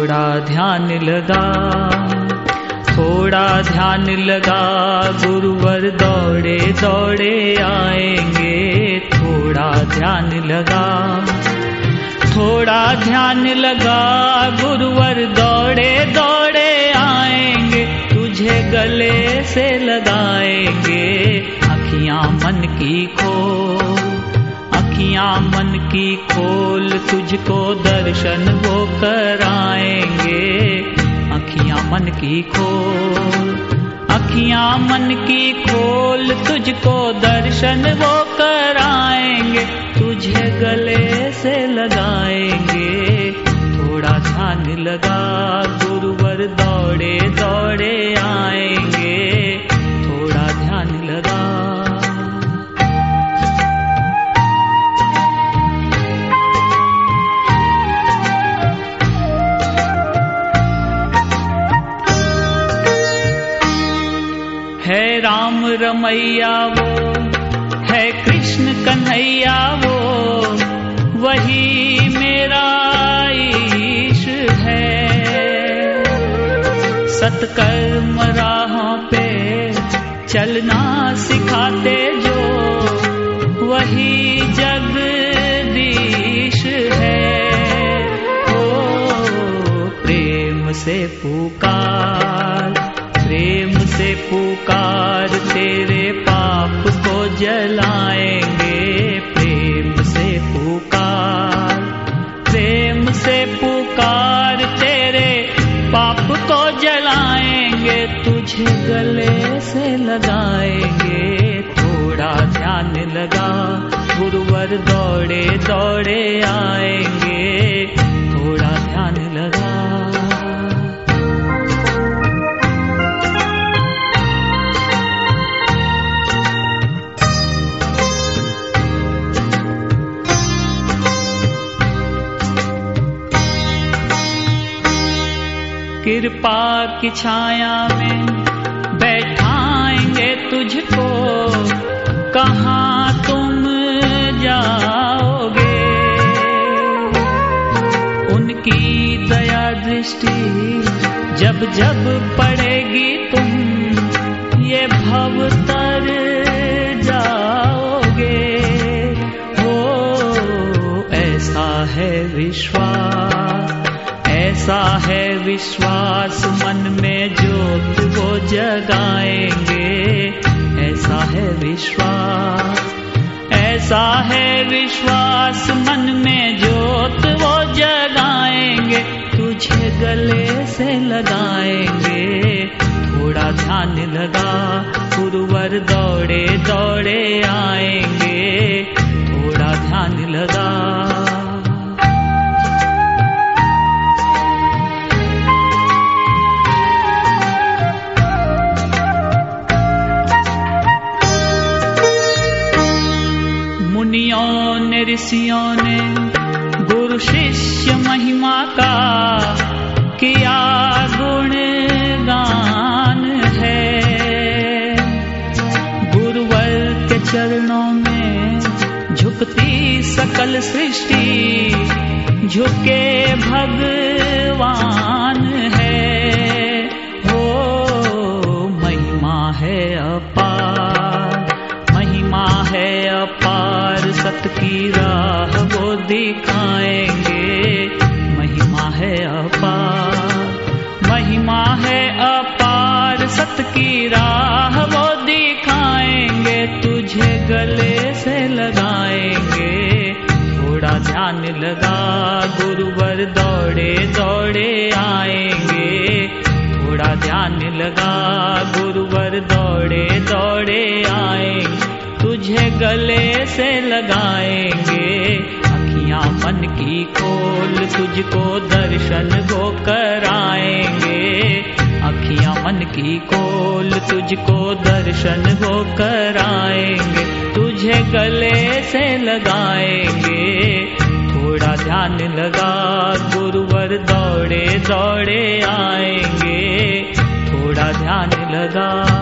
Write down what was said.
थोड़ा ध्यान लगा, थोड़ा ध्यान लगा, गुरुवर दौड़े दौड़े आएँगे। थोड़ा ध्यान लगा, थोड़ा ध्यान लगा, गुरुवर दौड़े दौड़े आएँगे। तुझे गले से लगाएँगे, अखियाँ मन की खो अखियाँ मन की खोल, तुझको दर्शन वो कराएँगे अखियाँ मन की खोल अखियाँ मन की खोल, तुझको दर्शन वो कराएँगे तुझे गले से लगाएँगे। थोड़ा ध्यान लगा, गुरुवर दौड़े दौड़े रमैया वो, है कृष्ण कन्हैया वो, वही मेरा ईश है। सतकर्म राहों पे चलना सिखाते जो, वही जगदीश है। ओ, प्रेम से पुकार, प्रेम पुकार तेरे पाप को जलाएँगे, प्रेम से पुकार। प्रेम से पुकार तेरे पाप को जलाएँगे, तुझे गले से लगाएँगे। थोड़ा ध्यान लगा, गुरुवर दौड़े दौड़े आएँगे। कृपा की छाया में बैठाएँगे तुझको। कहा तुम जाओगे? उनकी दया दृष्टि जब जब पड़ेगी तुम, ये भव ऐसा है विश्वास मन में ज्योत वो जगाएँगे। ऐसा है विश्वास, ऐसा है विश्वास मन में ज्योत वो जगाएँगे। तुझे गले से लगाएँगे। थोड़ा ध्यान लगा, गुरुवर दौड़े दौड़े आएँगे। थोड़ा ध्यान लगा ऋषियों ने गुरु शिष्य महिमा का किया गुणगान है। गुरुवर के चरणों में झुकती सकल सृष्टि, झुके भगवान है। हो महिमा है अपार सत की राह वो दिखाएँगे। महिमा है अपार, महिमा है अपार। सत की राह वो दिखाएँगे, तुझे गले से लगाएँगे। थोड़ा ध्यान लगा, गुरुवर दौड़े दौड़े आएँगे। थोड़ा ध्यान लगा, गुरुवर दौड़े दौड़े आएँगे। तुझे गले से लगाएँगे। अखियाँ मन की खोल तुझको दर्शन वो कराएँगे। अखियाँ मन की खोल तुझको दर्शन वो कराएँगे। तुझे गले से लगाएँगे। थोड़ा ध्यान लगा, गुरुवर दौड़े दौड़े आएँगे। थोड़ा ध्यान लगा।